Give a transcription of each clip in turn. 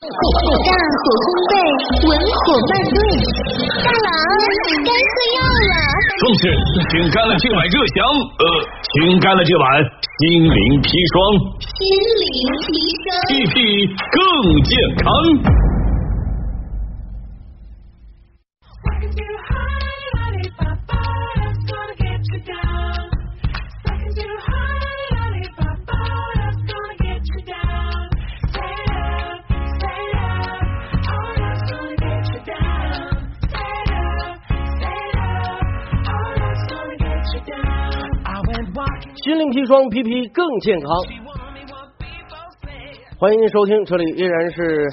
大火烘焙，文火慢炖。大郎，该喝药了。壮士，请干了这碗热翔，呃，请干了这碗心灵砒霜。心灵砒霜，屁屁更健康。灵砒霜，皮皮更健康。欢迎收听，这里依然是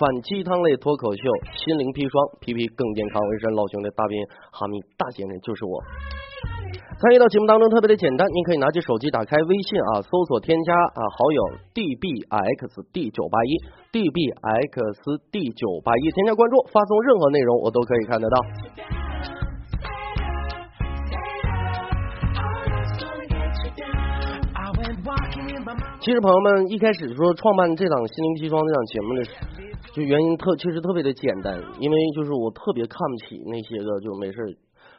反鸡汤类脱口秀《心灵砒霜》，皮皮更健康。我是老兄的大兵哈密大先生，就是我。参与到节目当中特别的简单，您可以拿起手机打开微信啊，搜索添加啊好友 dbxd 九八一 dbxd 九八一，添加关注，发送任何内容我都可以看得到。其实朋友们一开始说创办这档《心灵砒霜》这档节目的，就原因特其实特别的简单，因为就是我特别看不起那些个就没事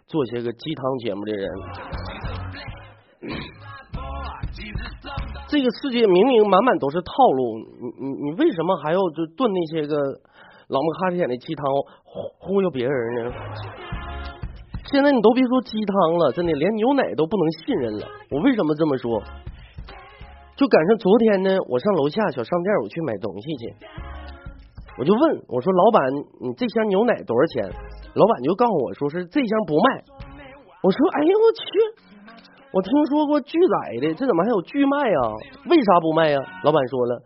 做些个鸡汤节目的人。这个世界明明满满都是套路，你你你为什么还要就炖那些个老木哈点的鸡汤忽悠别人呢？现在你都别说鸡汤了，真的连牛奶都不能信任了。我为什么这么说？就赶上昨天呢，我上楼下小商店，我去买东西去，我就问我说：“老板，你这箱牛奶多少钱？”老板就告诉我说是这箱不卖。我说：“哎呀，我去！我听说过拒载的，这怎么还有拒卖啊？为啥不卖呀？”老板说了：“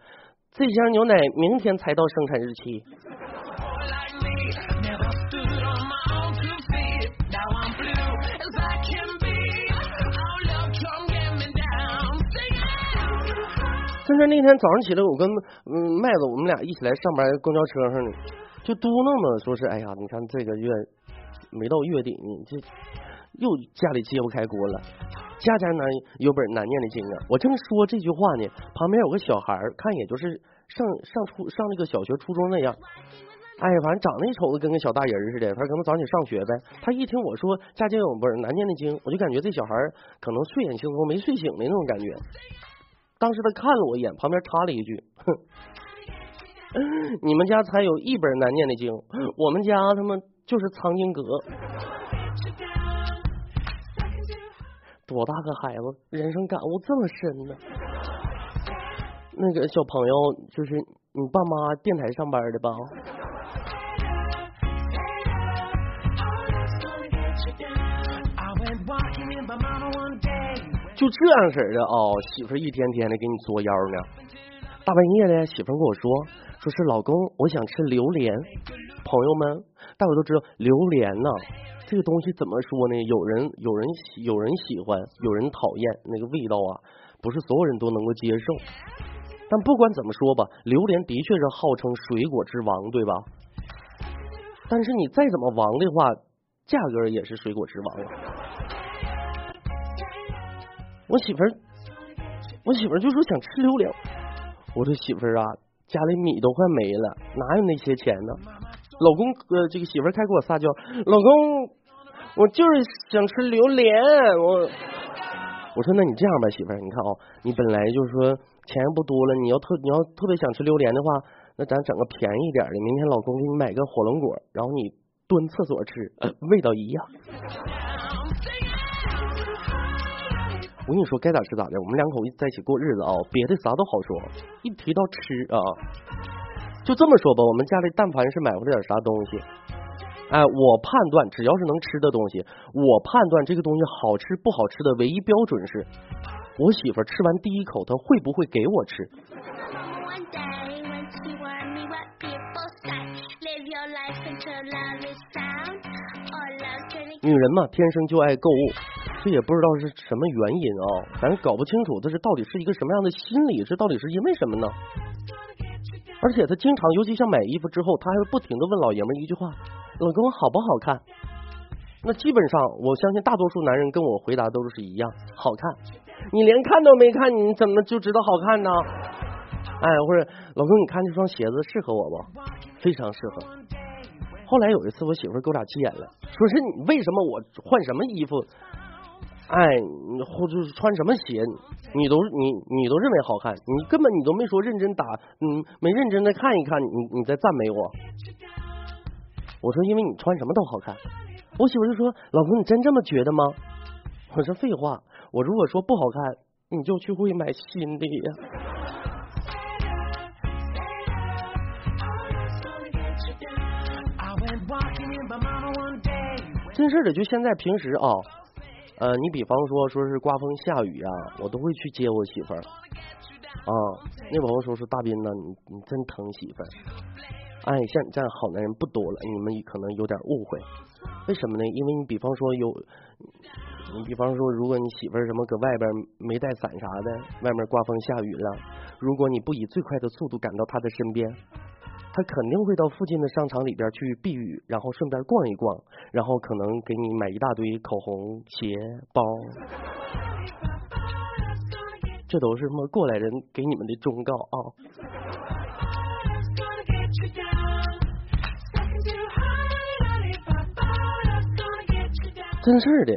这箱牛奶明天才到生产日期。”是那天早上起来，我跟嗯麦子我们俩一起来上班，公交车上呢，就嘟囔着说是，哎呀，你看这个月没到月底，你这又家里揭不开锅了，家家难有本难念的经啊！我正说这句话呢，旁边有个小孩看也就是上上初上那个小学初中那样，哎，反正长得一瞅子跟个小大人似的，他可能早起上学呗。他一听我说家家有本难念的经，我就感觉这小孩可能睡眼惺忪没睡醒的那种感觉。当时他看了我一眼，旁边插了一句：“哼，你们家才有一本难念的经，我们家他妈就是藏经阁。”多大个孩子，人生感悟这么深呢？那个小朋友就是你爸妈电台上班的吧？就这样式的啊，媳妇一天天的给你作妖呢。大半夜的，媳妇跟我说，说是老公，我想吃榴莲。朋友们，大伙都知道榴莲呢，这个东西怎么说呢？有人有人喜有人喜欢，有人讨厌，那个味道啊，不是所有人都能够接受。但不管怎么说吧，榴莲的确是号称水果之王，对吧？但是你再怎么王的话，价格也是水果之王。我媳妇儿，我媳妇儿就说想吃榴莲。我说媳妇儿啊，家里米都快没了，哪有那些钱呢？老公，呃，这个媳妇儿开给我撒娇，老公，我就是想吃榴莲。我我说那你这样吧，媳妇儿，你看啊，你本来就是说钱不多了，你要特你要特别想吃榴莲的话，那咱整个便宜点的，明天老公给你买个火龙果，然后你蹲厕所吃，味道一样。我跟你说，该咋吃咋的。我们两口子在一起过日子啊，别的啥都好说，一提到吃啊，就这么说吧。我们家里但凡是买回来点啥东西，哎，我判断只要是能吃的东西，我判断这个东西好吃不好吃的唯一标准是，我媳妇吃完第一口，她会不会给我吃？女人嘛，天生就爱购物。这也不知道是什么原因啊，咱搞不清楚这是到底是一个什么样的心理，这到底是因为什么呢？而且他经常，尤其像买衣服之后，他还会不停的问老爷们一句话：“老公好不好看？”那基本上，我相信大多数男人跟我回答都是一样，好看。你连看都没看，你怎么就知道好看呢？哎，或者老公，你看这双鞋子适合我不？非常适合。后来有一次，我媳妇给我俩急眼了，说是你为什么我换什么衣服，哎，你或者是穿什么鞋，你都你你都认为好看，你根本你都没说认真打，嗯，没认真的看一看，你你在赞美我。我说因为你穿什么都好看。我媳妇就说，老公，你真这么觉得吗？我说废话，我如果说不好看，你就去会买新的呀。真事的，就现在平时啊，呃，你比方说说是刮风下雨啊，我都会去接我媳妇儿啊。那朋友说说大斌呢，你你真疼媳妇儿。哎，像你这样好男人不多了，你们可能有点误会。为什么呢？因为你比方说有，你比方说，如果你媳妇儿什么搁外边没带伞啥的，外面刮风下雨了，如果你不以最快的速度赶到她的身边。他肯定会到附近的商场里边去避雨，然后顺便逛一逛，然后可能给你买一大堆口红、鞋、包。这都是什么过来人给你们的忠告啊！真事的，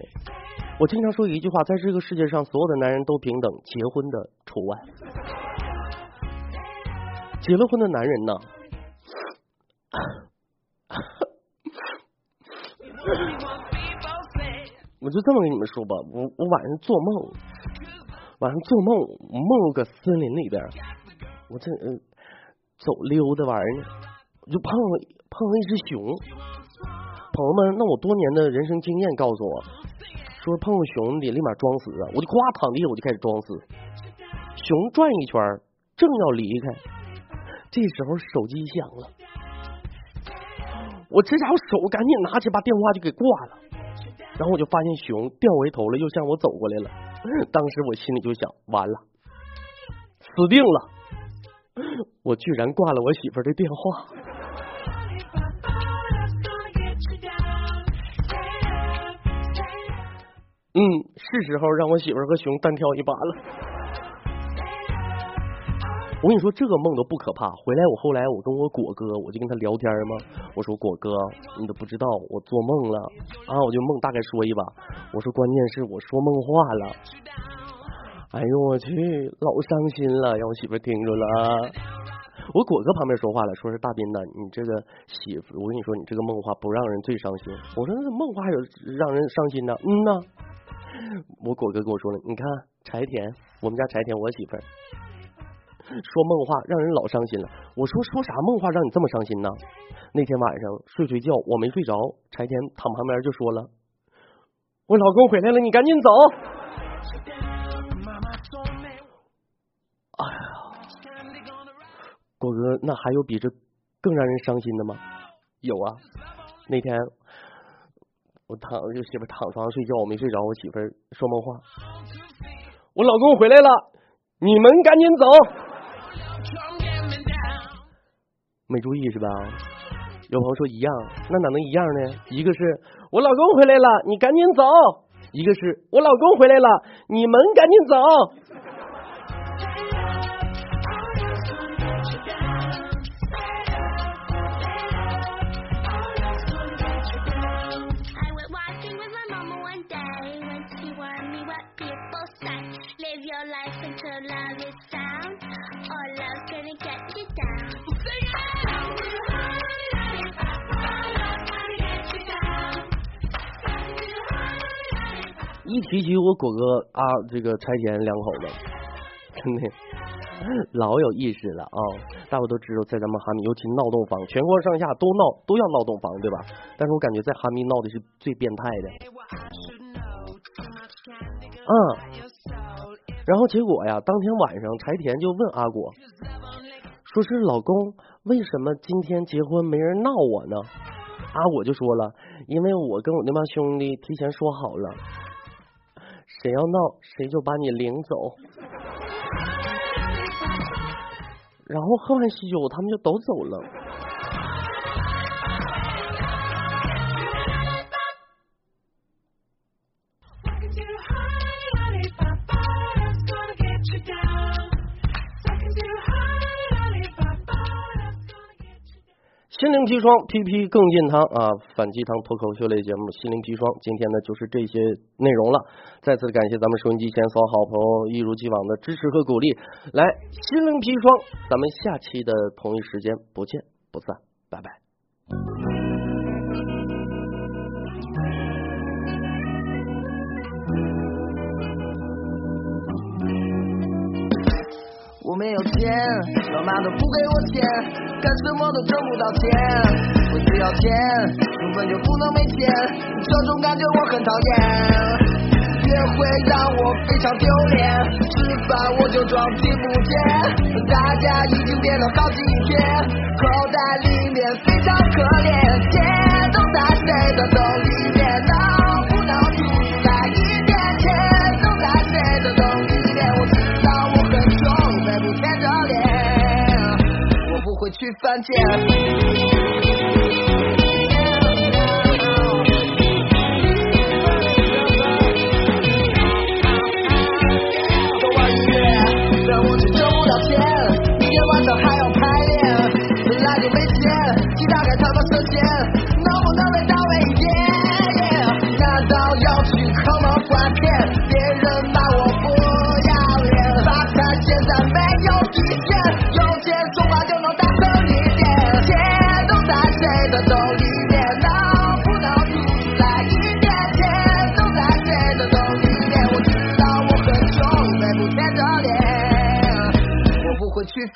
我经常说一句话，在这个世界上，所有的男人都平等，结婚的除外。结了婚的男人呢？我就这么跟你们说吧，我我晚上做梦，晚上做梦，梦个森林里边，我这呃走溜达玩呢，我就碰碰了一只熊。朋友们，那我多年的人生经验告诉我，说碰到熊得立马装死啊！我就咵躺地上，我就开始装死。熊转一圈，正要离开，这时候手机响了。我这家伙手赶紧拿起把电话就给挂了，然后我就发现熊掉回头了，又向我走过来了。当时我心里就想，完了，死定了！我居然挂了我媳妇的电话。嗯，是时候让我媳妇和熊单挑一把了。我跟你说，这个梦都不可怕。回来我后来我跟我果哥，我就跟他聊天嘛。我说果哥，你都不知道我做梦了啊！我就梦大概说一把。我说关键是我说梦话了。哎呦我去，老伤心了，让我媳妇听着了。我果哥旁边说话了，说是大斌呐，你这个媳妇，我跟你说，你这个梦话不让人最伤心。我说那梦话有让人伤心的？嗯呐。我果哥跟我说了，你看柴田，我们家柴田，我媳妇。说梦话让人老伤心了。我说说啥梦话让你这么伤心呢？那天晚上睡睡觉我没睡着，柴田躺旁边就说了：“我老公回来了，你赶紧走。”哎呀，果哥，那还有比这更让人伤心的吗？有啊，那天我躺就媳妇躺床上睡觉，我没睡着，我媳妇说梦话：“我老公回来了，你们赶紧走。”没注意是吧？有朋友说一样，那哪能一样呢？一个是我老公回来了，你赶紧走；一个是我老公回来了，你们赶紧走。一提起我果哥啊，这个柴田两口子，真的老有意思了啊！大伙都知道，在咱们哈密，尤其闹洞房，全国上下都闹，都要闹洞房，对吧？但是我感觉在哈密闹的是最变态的。嗯，然后结果呀，当天晚上柴田就问阿果，说是老公，为什么今天结婚没人闹我呢？阿果就说了，因为我跟我那帮兄弟提前说好了。谁要闹，谁就把你领走。然后喝完喜酒，他们就都走了。灵砒霜，PP 更健康啊！反鸡汤脱口秀类节目《心灵砒霜》，今天呢就是这些内容了。再次感谢咱们收音机前所有好朋友一如既往的支持和鼓励。来，心灵砒霜，咱们下期的同一时间不见不散，拜拜。没有钱，老妈都不给我钱，干什么都挣不到钱。我需要钱，根本就不能没钱，这种感觉我很讨厌。约会让我非常丢脸，吃饭我就装听不见。大家已经点了好几天，口袋里面非常可怜，钱都在谁的兜里不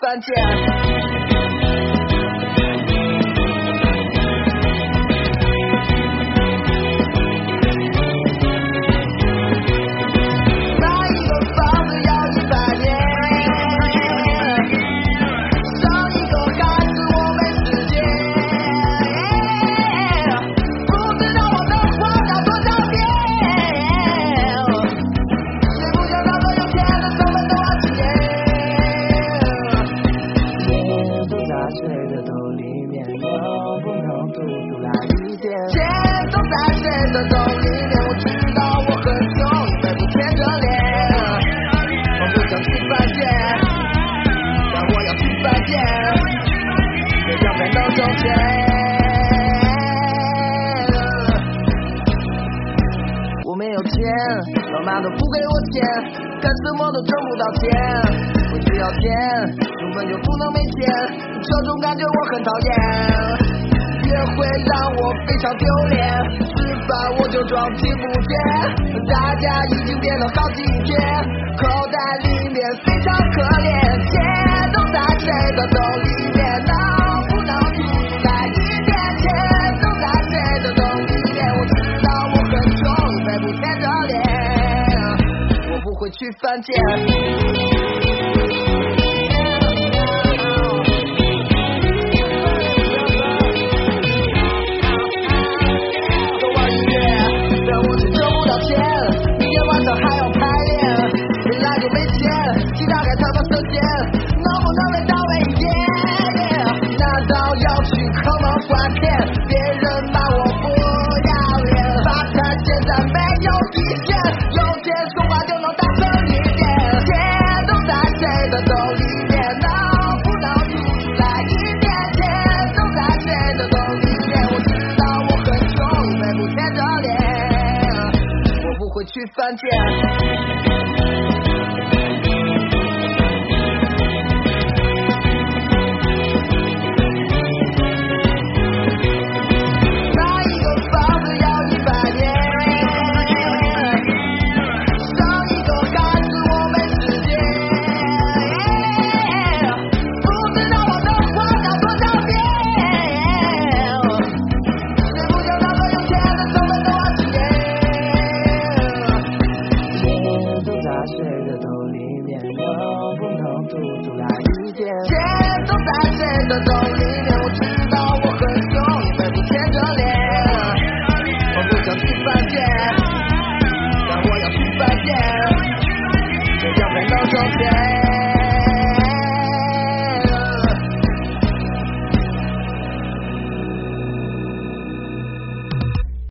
再见。爸妈都不给我钱，干什么都挣不到钱。我需要钱，根本就不能没钱，这种感觉我很讨厌。约会让我非常丢脸，吃饭我就装听不见。大家已经点了好几天，口袋里面非常可怜，钱都在谁的兜会去犯贱。都玩音乐，但我却挣不到钱，明天晚上还要见。